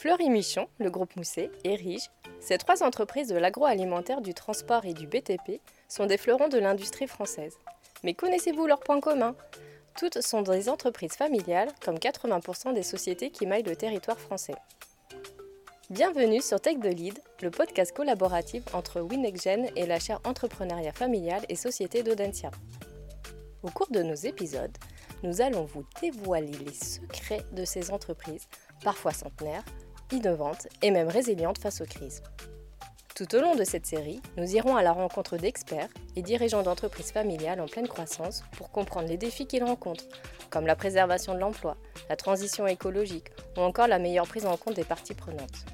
Fleury Michon, le groupe Mousset et Rige, ces trois entreprises de l'agroalimentaire, du transport et du BTP sont des fleurons de l'industrie française. Mais connaissez-vous leurs points communs Toutes sont des entreprises familiales, comme 80% des sociétés qui maillent le territoire français. Bienvenue sur Tech the Lead, le podcast collaboratif entre Winexgen et la chaire entrepreneuriat familial et société d'Audencia. Au cours de nos épisodes, nous allons vous dévoiler les secrets de ces entreprises, parfois centenaires, innovantes et même résilientes face aux crises. Tout au long de cette série, nous irons à la rencontre d'experts et dirigeants d'entreprises familiales en pleine croissance pour comprendre les défis qu'ils rencontrent, comme la préservation de l'emploi, la transition écologique ou encore la meilleure prise en compte des parties prenantes.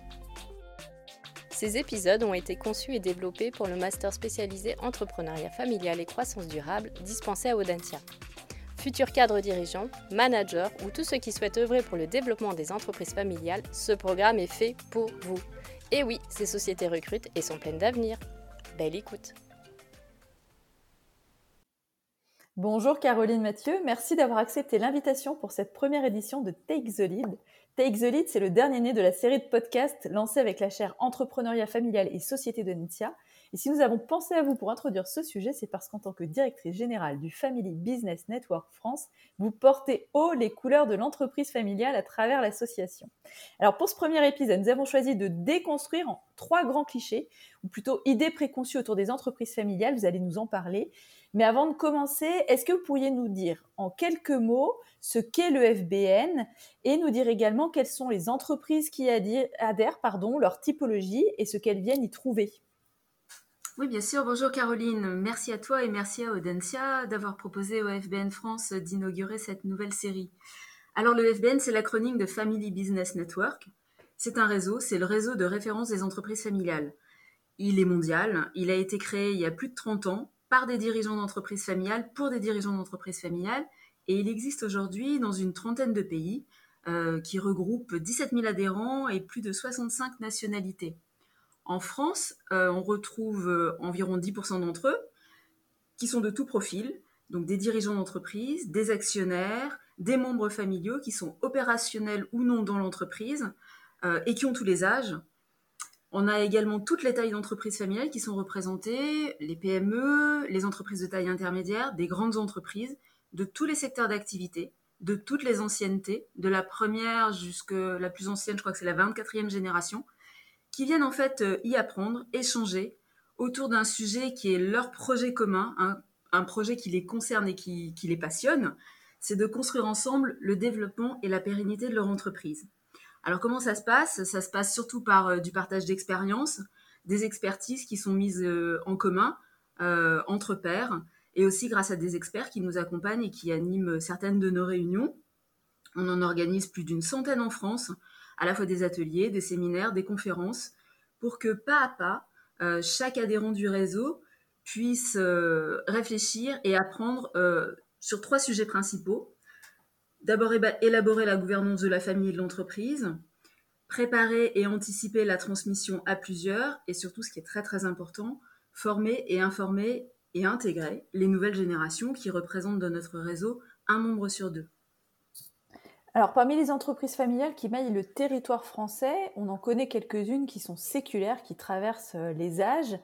Ces épisodes ont été conçus et développés pour le master spécialisé entrepreneuriat familial et croissance durable dispensé à Audencia futurs cadres dirigeants, managers ou tous ceux qui souhaitent œuvrer pour le développement des entreprises familiales, ce programme est fait pour vous. Et oui, ces sociétés recrutent et sont pleines d'avenir. Belle écoute. Bonjour Caroline Mathieu, merci d'avoir accepté l'invitation pour cette première édition de Take the Lead. Lead, c'est le dernier né de la série de podcasts lancée avec la chaire Entrepreneuriat familial et Société de Nitia et si nous avons pensé à vous pour introduire ce sujet, c'est parce qu'en tant que directrice générale du Family Business Network France, vous portez haut les couleurs de l'entreprise familiale à travers l'association. Alors pour ce premier épisode, nous avons choisi de déconstruire en trois grands clichés, ou plutôt idées préconçues autour des entreprises familiales, vous allez nous en parler. Mais avant de commencer, est-ce que vous pourriez nous dire en quelques mots ce qu'est le FBN et nous dire également quelles sont les entreprises qui adhèrent, pardon, leur typologie et ce qu'elles viennent y trouver? Oui, bien sûr. Bonjour Caroline. Merci à toi et merci à Audencia d'avoir proposé au FBN France d'inaugurer cette nouvelle série. Alors le FBN, c'est l'acronyme de Family Business Network. C'est un réseau, c'est le réseau de référence des entreprises familiales. Il est mondial, il a été créé il y a plus de 30 ans par des dirigeants d'entreprises familiales pour des dirigeants d'entreprises familiales et il existe aujourd'hui dans une trentaine de pays euh, qui regroupent 17 000 adhérents et plus de 65 nationalités. En France, euh, on retrouve euh, environ 10% d'entre eux qui sont de tout profil, donc des dirigeants d'entreprise, des actionnaires, des membres familiaux qui sont opérationnels ou non dans l'entreprise et qui ont tous les âges. On a également toutes les tailles d'entreprises familiales qui sont représentées, les PME, les entreprises de taille intermédiaire, des grandes entreprises, de tous les secteurs d'activité, de toutes les anciennetés, de la première jusqu'à la plus ancienne, je crois que c'est la 24e génération, qui viennent en fait euh, y apprendre, échanger autour d'un sujet qui est leur projet commun, un, projet qui les concerne et qui, les passionne, c'est de construire ensemble le développement et la pérennité de leur entreprise. Alors comment ça se passe? Ça se passe surtout par euh, du partage d'expériences, des expertises qui sont mises euh, en commun entre pairs, et aussi grâce à des experts qui nous accompagnent et qui animent certaines de nos réunions. On en organise plus d'une centaine en France, à la fois des ateliers, des séminaires, des conférences, pour que pas à pas, euh, chaque adhérent du réseau puisse euh, réfléchir et apprendre euh, sur trois sujets principaux. D'abord, élaborer la gouvernance de la famille et de l'entreprise, préparer et anticiper la transmission à plusieurs, et surtout, ce qui est très très important, former et informer et intégrer les nouvelles générations qui représentent dans notre réseau un membre sur deux. Alors, parmi les entreprises familiales qui maillent le territoire français, on en connaît quelques-unes qui sont séculaires, qui traversent euh, les âges.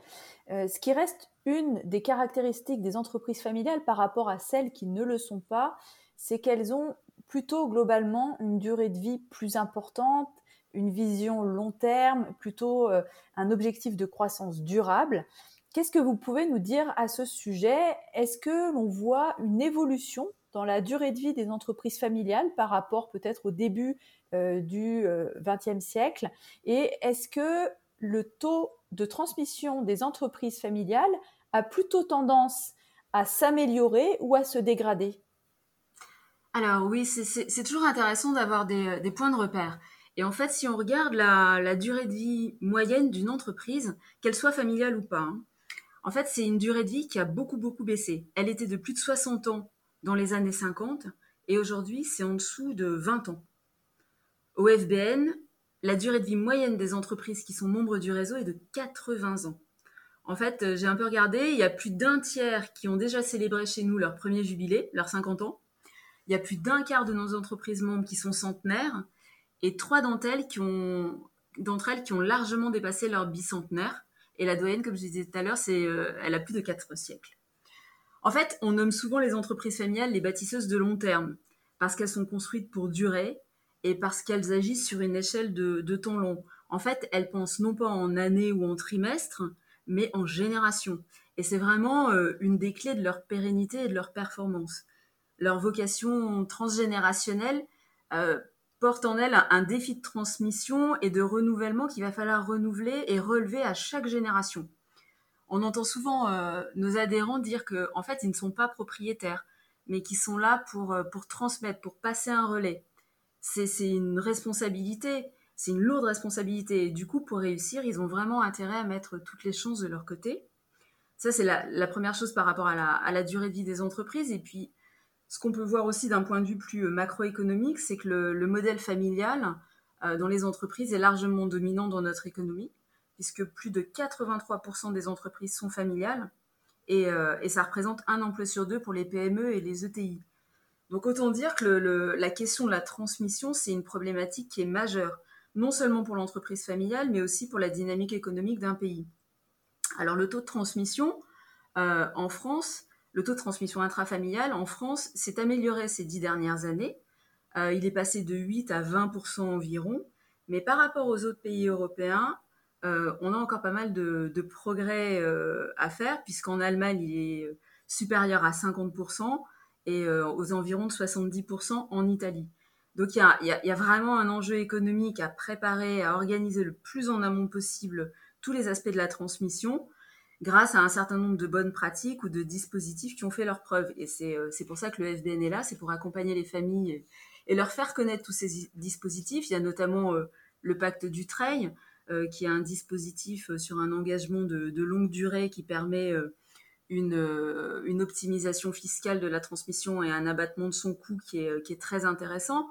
Euh, ce qui reste une des caractéristiques des entreprises familiales par rapport à celles qui ne le sont pas, c'est qu'elles ont plutôt globalement une durée de vie plus importante, une vision long terme, plutôt euh, un objectif de croissance durable. Qu'est-ce que vous pouvez nous dire à ce sujet? Est-ce que l'on voit une évolution dans la durée de vie des entreprises familiales par rapport peut-être au début euh, du XXe euh, siècle? Et est-ce que le taux de transmission des entreprises familiales a plutôt tendance à s'améliorer ou à se dégrader? Alors oui, c'est toujours intéressant d'avoir des, points de repère. Et en fait, si on regarde la, durée de vie moyenne d'une entreprise, qu'elle soit familiale ou pas, hein, en fait, c'est une durée de vie qui a beaucoup, beaucoup baissé. Elle était de plus de 60 ans dans les années 50 et aujourd'hui c'est en dessous de 20 ans. Au FBN, la durée de vie moyenne des entreprises qui sont membres du réseau est de 80 ans. En fait, euh, j'ai un peu regardé, il y a plus d'un tiers qui ont déjà célébré chez nous leur premier jubilé, leurs 50 ans. Il y a plus d'un quart de nos entreprises membres qui sont centenaires. et trois d'entre elles qui ont, largement dépassé leur bicentenaire. Et la doyenne, comme je disais tout à l'heure, euh, elle a plus de quatre siècles. En fait, on nomme souvent les entreprises familiales les bâtisseuses de long terme, parce qu'elles sont construites pour durer et parce qu'elles agissent sur une échelle de, de temps long. En fait, elles pensent non pas en années ou en trimestres, mais en générations. Et c'est vraiment euh, une des clés de leur pérennité et de leur performance. Leur vocation transgénérationnelle euh, porte en elle un défi de transmission et de renouvellement qu'il va falloir renouveler et relever à chaque génération. On entend souvent euh, nos adhérents dire qu'en en fait, ils ne sont pas propriétaires, mais qu'ils sont là pour, pour transmettre, pour passer un relais. C'est une responsabilité, c'est une lourde responsabilité. Et du coup, pour réussir, ils ont vraiment intérêt à mettre toutes les chances de leur côté. Ça, c'est la, première chose par rapport à la, durée de vie des entreprises. Et puis, ce qu'on peut voir aussi d'un point de vue plus euh, macroéconomique, c'est que le, modèle familial euh, dans les entreprises est largement dominant dans notre économie, puisque plus de 83% des entreprises sont familiales. Euh, et, ça représente un emploi sur deux pour les PME et les ETI. Donc autant dire que la question de la transmission, c'est une problématique qui est majeure, non seulement pour l'entreprise familiale, mais aussi pour la dynamique économique d'un pays. Alors le taux de transmission en France, le taux de transmission intrafamiliale en France s'est amélioré ces dix dernières années. Euh, il est passé de 8 à 20% environ. Mais par rapport aux autres pays européens, euh, on a encore pas mal de, progrès à faire, puisqu'en Allemagne, il est supérieur à 50 et aux environs de 70% en Italie. Donc il y a, vraiment un enjeu économique à préparer, à organiser le plus en amont possible tous les aspects de la transmission grâce à un certain nombre de bonnes pratiques ou de dispositifs qui ont fait leurs preuves. Et c'est euh, pour ça que le FBN est là, c'est pour accompagner les familles et, leur faire connaître tous ces dispositifs. Il y a notamment euh, le pacte du trail, euh, qui est un dispositif sur un engagement de, longue durée qui permet une, une, optimisation fiscale de la transmission et un abattement de son coût qui est, qui est très intéressant.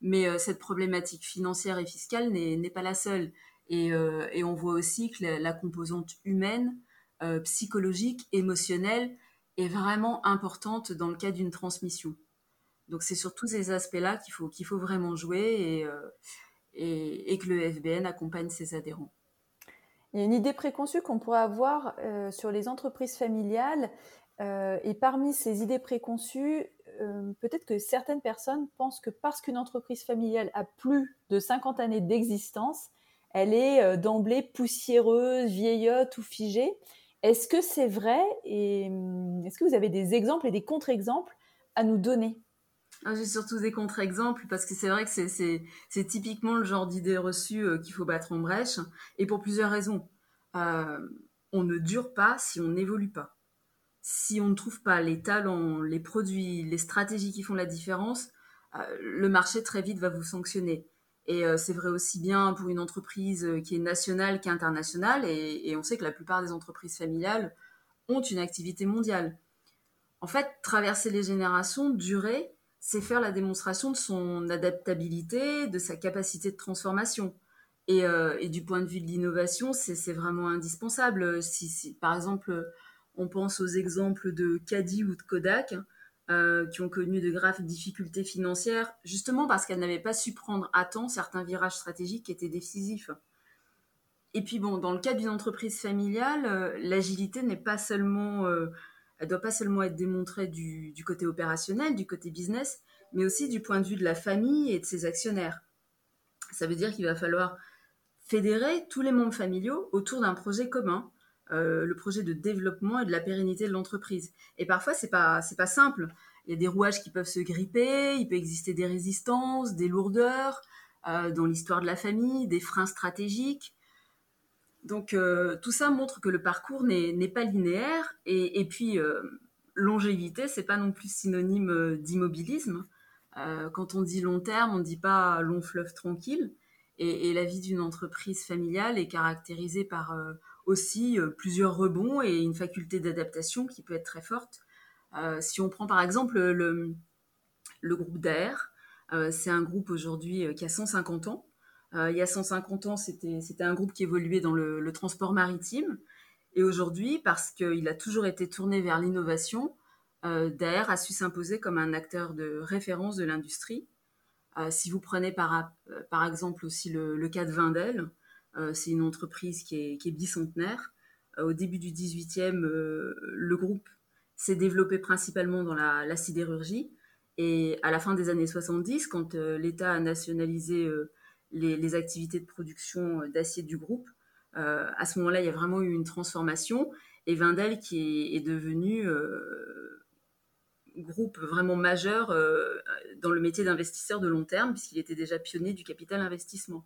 Mais cette problématique financière et fiscale n'est pas la seule. Et, on voit aussi que la, composante humaine, euh, psychologique, émotionnelle est vraiment importante dans le cas d'une transmission. Donc c'est sur tous ces aspects-là qu'il faut, faut vraiment jouer et, euh, et, que le FBN accompagne ses adhérents. Il y a une idée préconçue qu'on pourrait avoir sur les entreprises familiales. et parmi ces idées préconçues, peut-être que certaines personnes pensent que parce qu'une entreprise familiale a plus de 50 années d'existence, elle est euh, d'emblée poussiéreuse, vieillotte ou figée. Est-ce que c'est vrai et hum, est-ce que vous avez des exemples et des contre-exemples à nous donner? Ah, J'ai surtout des contre-exemples parce que c'est vrai que c'est typiquement le genre d'idée reçue euh, qu'il faut battre en brèche et pour plusieurs raisons. Euh, on ne dure pas si on n'évolue pas. Si on ne trouve pas les talents, les produits, les stratégies qui font la différence, le marché très vite va vous sanctionner. Et euh, c'est vrai aussi bien pour une entreprise euh, qui est nationale qu'internationale. Et, on sait que la plupart des entreprises familiales ont une activité mondiale. En fait, traverser les générations, durer, c'est faire la démonstration de son adaptabilité, de sa capacité de transformation. Et, euh, du point de vue de l'innovation, c'est vraiment indispensable. Si, si, par exemple, on pense aux exemples de Caddy ou de Kodak, euh, qui ont connu de graves difficultés financières, justement parce qu'elles n'avaient pas su prendre à temps certains virages stratégiques qui étaient décisifs. Et puis bon, dans le cas d'une entreprise familiale, euh, l'agilité n'est pas seulement, euh, elle doit pas seulement être démontrée du, côté opérationnel, du côté business, mais aussi du point de vue de la famille et de ses actionnaires. Ça veut dire qu'il va falloir fédérer tous les membres familiaux autour d'un projet commun, euh, le projet de développement et de la pérennité de l'entreprise. Et parfois, c'est pas pas simple. Il y a des rouages qui peuvent se gripper, il peut exister des résistances, des lourdeurs euh, dans l'histoire de la famille, des freins stratégiques. Donc euh, tout ça montre que le parcours n'est pas linéaire et, puis longévité, c'est pas non plus synonyme d'immobilisme. quand on dit long terme, on ne dit pas long fleuve tranquille. Et la vie d'une entreprise familiale est caractérisée par aussi euh, plusieurs rebonds et une faculté d'adaptation qui peut être très forte. Euh, si on prend par exemple le, groupe d'AR, euh, c'est un groupe aujourd'hui qui a 150 ans. il y a 150 ans, c'était un groupe qui évoluait dans le, transport maritime. Et aujourd'hui, parce qu'il a toujours été tourné vers l'innovation, euh, a su s'imposer comme un acteur de référence de l'industrie. si vous prenez par exemple aussi le, cas de Vindel, c'est une entreprise qui est, bicentenaire. au début du 18e, le groupe s'est développé principalement dans la, sidérurgie. Et à la fin des années 70, quand l'État a nationalisé les, activités de production d'acier du groupe, à ce moment-là, il y a vraiment eu une transformation. Et Vindel qui est, devenu groupe vraiment majeur euh, dans le métier d'investisseur de long terme, puisqu'il était déjà pionnier du capital investissement.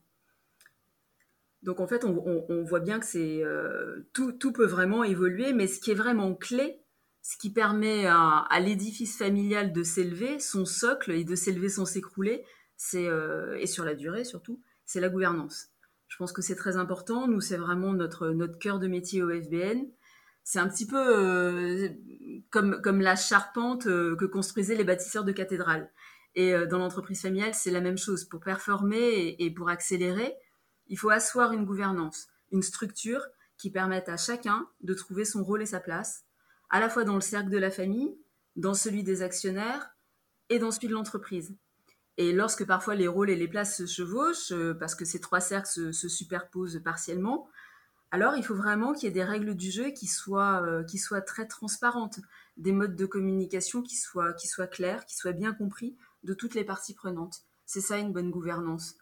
Donc en fait, on, voit bien que c'est euh, tout, peut vraiment évoluer, mais ce qui est vraiment clé, ce qui permet à, l'édifice familial de s'élever, son socle, et de s'élever sans s'écrouler, c'est euh, et sur la durée surtout, c'est la gouvernance. Je pense que c'est très important. Nous, c'est vraiment notre, notre cœur de métier au FBN c'est un petit peu euh, comme, comme la charpente que construisaient les bâtisseurs de cathédrales. Et dans l'entreprise familiale, c'est la même chose. Pour performer et, pour accélérer, il faut asseoir une gouvernance, une structure qui permette à chacun de trouver son rôle et sa place, à la fois dans le cercle de la famille, dans celui des actionnaires et dans celui de l'entreprise. Et lorsque parfois les rôles et les places se chevauchent, parce que ces trois cercles se superposent partiellement, alors il faut vraiment qu'il y ait des règles du jeu qui soient, euh, très transparentes, des modes de communication qui soient clairs, qui soient bien compris de toutes les parties prenantes. C'est ça une bonne gouvernance.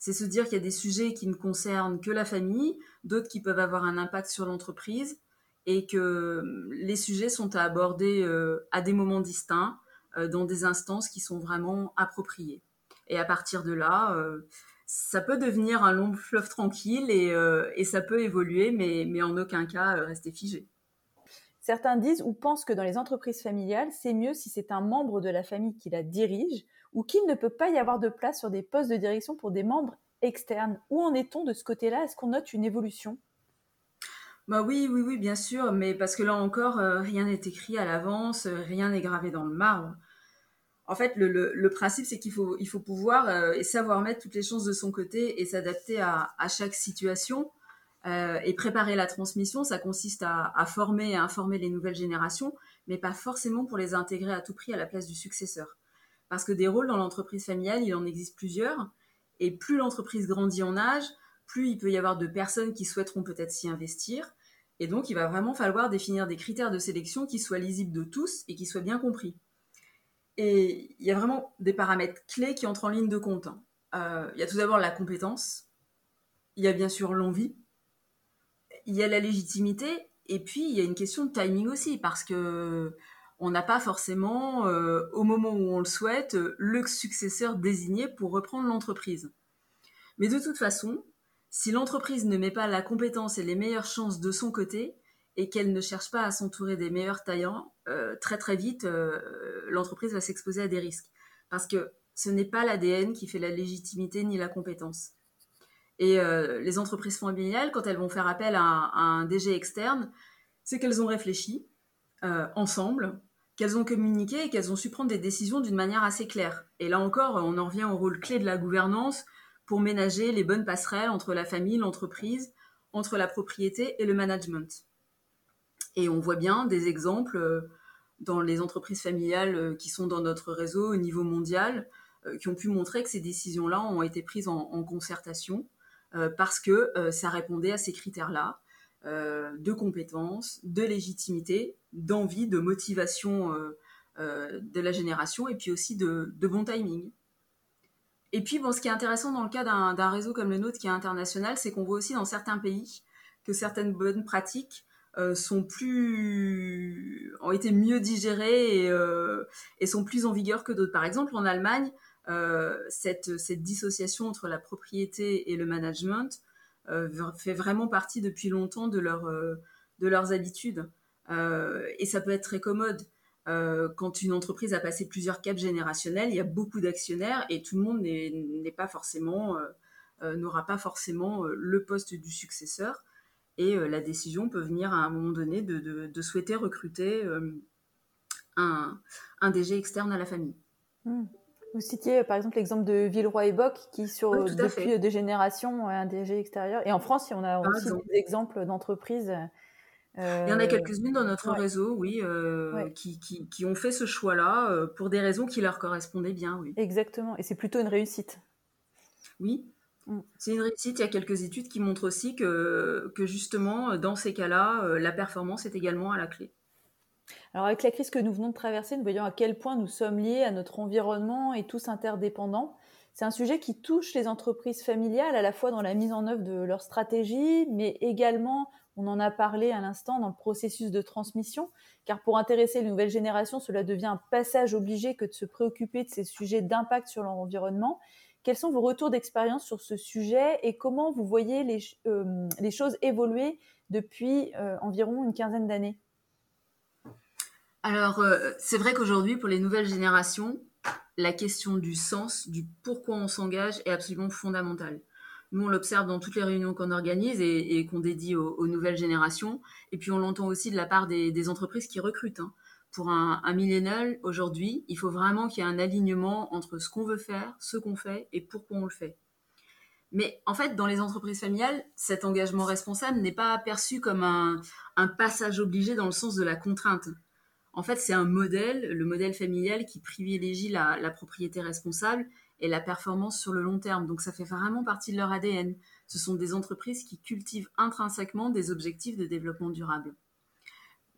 C'est se dire qu'il y a des sujets qui ne concernent que la famille, d'autres qui peuvent avoir un impact sur l'entreprise, et que euh, les sujets sont à aborder euh, à des moments distincts, dans des instances qui sont vraiment appropriées. Et à partir de là, ça peut devenir un long fleuve tranquille et, euh, ça peut évoluer, mais, en aucun cas euh, rester figé. Certains disent ou pensent que dans les entreprises familiales, c'est mieux si c'est un membre de la famille qui la dirige ou qu'il ne peut pas y avoir de place sur des postes de direction pour des membres externes. Où en est-on de ce côté-là? Est-ce qu'on note une évolution? Bah oui, oui, oui, bien sûr, mais parce que là encore, euh, rien n'est écrit à l'avance, rien n'est gravé dans le marbre en fait, le, principe, c'est qu'il faut, il faut pouvoir euh, et savoir mettre toutes les chances de son côté et s'adapter à, chaque situation. Euh, et préparer la transmission, ça consiste à, former et à informer les nouvelles générations, mais pas forcément pour les intégrer à tout prix à la place du successeur. Parce que des rôles dans l'entreprise familiale, il en existe plusieurs, et plus l'entreprise grandit en âge, plus il peut y avoir de personnes qui souhaiteront peut-être s'y investir, et donc il va vraiment falloir définir des critères de sélection qui soient lisibles de tous et qui soient bien compris. Et il y a vraiment des paramètres clés qui entrent en ligne de compte. Hein. Euh, il y a tout d'abord la compétence, il y a bien sûr l'envie, il y a la légitimité, et puis il y a une question de timing aussi, parce que on n'a pas forcément, euh, au moment où on le souhaite, le successeur désigné pour reprendre l'entreprise. Mais de toute façon, si l'entreprise ne met pas la compétence et les meilleures chances de son côté, et qu'elle ne cherche pas à s'entourer des meilleurs taillants, euh, très très vite, euh, l'entreprise va s'exposer à des risques. Parce que ce n'est pas l'ADN qui fait la légitimité ni la compétence. Et les entreprises familiales, quand elles vont faire appel à, un DG externe, c'est qu'elles ont réfléchi ensemble, qu'elles ont communiqué et qu'elles ont su prendre des décisions d'une manière assez claire. Et là encore, on en revient au rôle clé de la gouvernance pour ménager les bonnes passerelles entre la famille, l'entreprise, entre la propriété et le management. Et on voit bien des exemples euh, dans les entreprises familiales euh, qui sont dans notre réseau au niveau mondial, euh, qui ont pu montrer que ces décisions-là ont été prises en, concertation parce que ça répondait à ces critères-là de compétences, de légitimité, d'envie, de motivation de la génération et puis aussi de, bon timing. Et puis, bon, ce qui est intéressant dans le cas d'un réseau comme le nôtre qui est international, c'est qu'on voit aussi dans certains pays que certaines bonnes pratiques euh, sont plus ont été mieux digérés euh, et, sont plus en vigueur que d'autres. Par exemple, en Allemagne, euh, cette, dissociation entre la propriété et le management fait vraiment partie depuis longtemps de, leur, de leurs habitudes. et ça peut être très commode. quand une entreprise a passé plusieurs caps générationnels, il y a beaucoup d'actionnaires et tout le monde n'est pas forcément n'aura pas forcément le poste du successeur. Et euh, la décision peut venir à un moment donné de, souhaiter recruter euh, un, DG externe à la famille. Hmm. Vous citiez par exemple l'exemple de Villeroy et qui, sur, depuis des générations, un DG extérieur. Et en France, on a aussi des exemples d'entreprises Il y en a quelques-unes dans notre réseau, oui, qui, qui, qui, ont fait ce choix-là pour des raisons qui leur correspondaient bien, oui. Exactement, et c'est plutôt une réussite. Oui, mm. c'est une réussite. Il y a quelques études qui montrent aussi que, que justement, dans ces cas-là, la performance est également à la clé. Alors avec la crise que nous venons de traverser, nous voyons à quel point nous sommes liés à notre environnement et tous interdépendants. C'est un sujet qui touche les entreprises familiales à la fois dans la mise en œuvre de leur stratégie, mais également, on en a parlé à l'instant, dans le processus de transmission, car pour intéresser les nouvelles générations, cela devient un passage obligé que de se préoccuper de ces sujets d'impact sur leur environnement. Quels sont vos retours d'expérience sur ce sujet et comment vous voyez les, euh, choses évoluer depuis euh, environ une quinzaine d'années? Alors, euh, c'est vrai qu'aujourd'hui, pour les nouvelles générations, la question du sens, du pourquoi on s'engage est absolument fondamentale. Nous, on l'observe dans toutes les réunions qu'on organise et, qu'on dédie aux, nouvelles générations. Et puis, on l'entend aussi de la part des, entreprises qui recrutent. Hein. Pour un, un aujourd'hui, il faut vraiment qu'il y ait un alignement entre ce qu'on veut faire, ce qu'on fait et pourquoi on le fait. Mais en fait, dans les entreprises familiales, cet engagement responsable n'est pas perçu comme un passage obligé dans le sens de la contrainte. En fait, c'est un modèle, le modèle familial qui privilégie la, propriété responsable et la performance sur le long terme. Donc ça fait vraiment partie de leur ADN. Ce sont des entreprises qui cultivent intrinsèquement des objectifs de développement durable.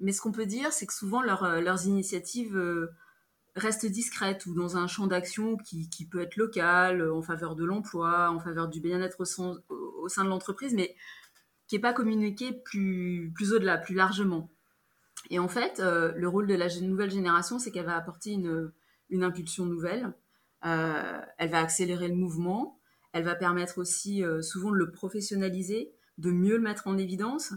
Mais ce qu'on peut dire, c'est que souvent euh, leurs initiatives euh, restent discrètes ou dans un champ d'action qui, peut être local, euh, en faveur de l'emploi, en faveur du bien-être au, sein de l'entreprise, mais qui n'est pas communiqué plus au-delà, plus largement. Et en fait, euh, le rôle de la nouvelle génération, c'est qu'elle va apporter une, impulsion nouvelle. Euh, elle va accélérer le mouvement. Elle va permettre aussi euh, souvent de le professionnaliser, de mieux le mettre en évidence.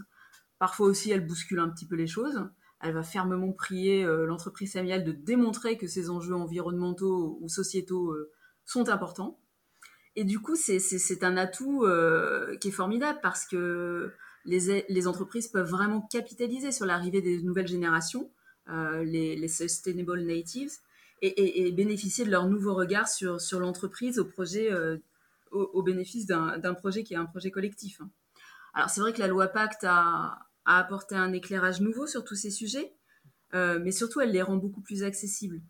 Parfois aussi, elle bouscule un petit peu les choses. Elle va fermement prier l'entreprise familiale de démontrer que ces enjeux environnementaux ou sociétaux sont importants. Et du coup, c'est un atout qui est formidable parce que les, entreprises peuvent vraiment capitaliser sur l'arrivée des nouvelles générations, euh, les, Sustainable Natives, et, bénéficier de leur nouveau regard sur, l'entreprise au, projet, euh, au, bénéfice d'un projet qui est un projet collectif. Hein. Alors c'est vrai que la loi Pacte a, apporté un éclairage nouveau sur tous ces sujets, euh, mais surtout elle les rend beaucoup plus accessibles.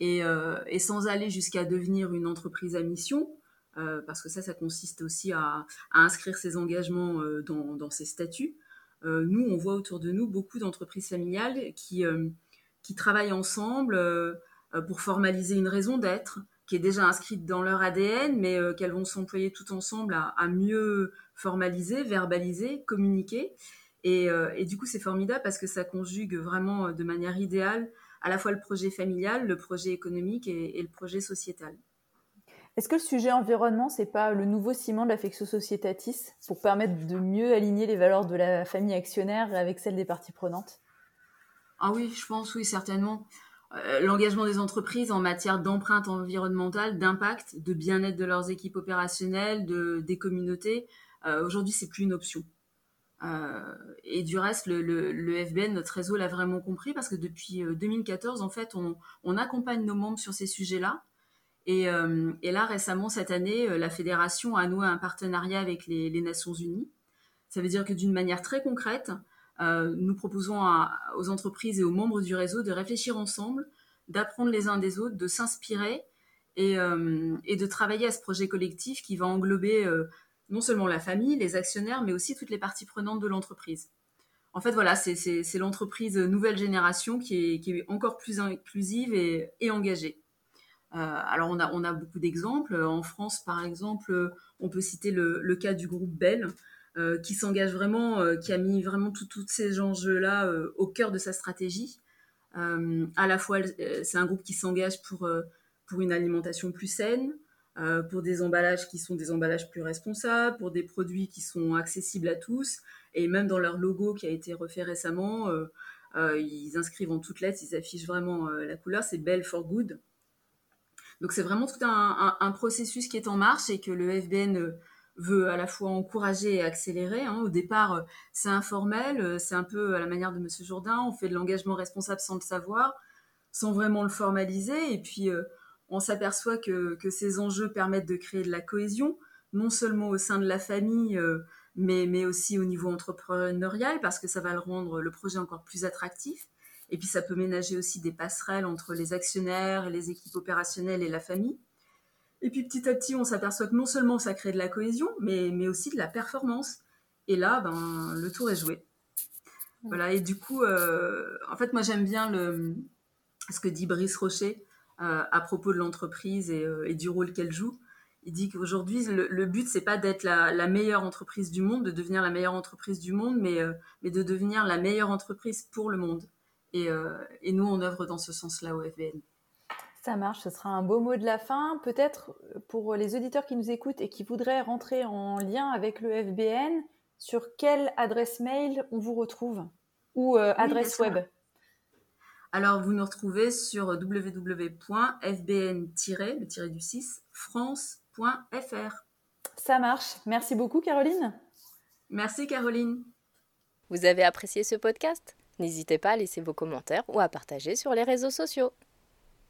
et sans aller jusqu'à devenir une entreprise à mission, euh, parce que ça, ça consiste aussi à, inscrire ses engagements euh, dans, ses statuts. Euh, nous, on voit autour de nous beaucoup d'entreprises familiales qui, travaillent ensemble pour formaliser une raison d'être qui est déjà inscrite dans leur ADN, mais qu'elles vont s'employer tout ensemble à, mieux formaliser, verbaliser, communiquer. Et, du coup, c'est formidable parce que ça conjugue vraiment de manière idéale à la fois le projet familial, le projet économique et le projet sociétal. Est-ce que le sujet environnement, c'est pas le nouveau ciment de l'affectio societatis pour permettre de mieux aligner les valeurs de la famille actionnaire avec celles des parties prenantes? Ah oui, je pense, oui, certainement. Euh, l'engagement des entreprises en matière d'empreinte environnementale, d'impact, de bien-être de leurs équipes opérationnelles, de, des communautés, euh, aujourd'hui, c'est plus une option. Euh, et du reste, le, FBN, notre réseau, l'a vraiment compris parce que depuis 2014, en fait, on accompagne nos membres sur ces sujets-là euh, et, là, récemment, cette année, euh, la fédération a noué un partenariat avec les, Nations Unies. Ça veut dire que d'une manière très concrète, euh, nous proposons aux entreprises et aux membres du réseau de réfléchir ensemble, d'apprendre les uns des autres, de s'inspirer et, de travailler à ce projet collectif qui va englober non seulement la famille, les actionnaires, mais aussi toutes les parties prenantes de l'entreprise. En fait, voilà, c'est l'entreprise nouvelle génération qui est, encore plus inclusive et engagée. Euh, alors on a, on a beaucoup d'exemples. En France, par exemple, on peut citer le, cas du groupe Bell, euh, qui s'engage vraiment, euh, qui a mis vraiment tous ces enjeux-là au cœur de sa stratégie. à la fois, c'est un groupe qui s'engage pour, pour une alimentation plus saine, pour des emballages qui sont des emballages plus responsables, pour des produits qui sont accessibles à tous, et même dans leur logo qui a été refait récemment, ils inscrivent en toutes lettres, ils affichent vraiment la couleur, c'est Bell for Good. Donc c'est vraiment tout un, processus qui est en marche et que le FBN euh, veut à la fois encourager et accélérer. Hein. Au départ, euh, c'est informel, euh, c'est un peu à la manière de M. Jourdain, on fait de l'engagement responsable sans le savoir, sans vraiment le formaliser, et puis on s'aperçoit que, ces enjeux permettent de créer de la cohésion, non seulement au sein de la famille, mais, mais aussi au niveau entrepreneurial, parce que ça va le rendre le projet encore plus attractif. Et puis ça peut ménager aussi des passerelles entre les actionnaires, les équipes opérationnelles et la famille. Et puis petit à petit, on s'aperçoit que non seulement ça crée de la cohésion, mais, mais aussi de la performance. Et là, ben, le tour est joué. Voilà, et du coup, euh, en fait, moi j'aime bien ce que dit Brice Rocher euh, à propos de l'entreprise et, euh, et, du rôle qu'elle joue. Il dit qu'aujourd'hui, le, le, but, c'est pas d'être la, la, meilleure entreprise du monde, de devenir la meilleure entreprise du monde, mais, mais de devenir la meilleure entreprise pour le monde. Et, et nous, on œuvre dans ce sens-là au FBN. Ça marche, ce sera un beau mot de la fin. Peut-être pour les auditeurs qui nous écoutent et qui voudraient rentrer en lien avec le FBN, sur quelle adresse mail on vous retrouve ou euh, adresse web? Alors, vous nous retrouvez sur www.fbn-france.fr. Ça marche. Merci beaucoup, Caroline. Merci, Caroline. Vous avez apprécié ce podcast? N'hésitez pas à laisser vos commentaires ou à partager sur les réseaux sociaux.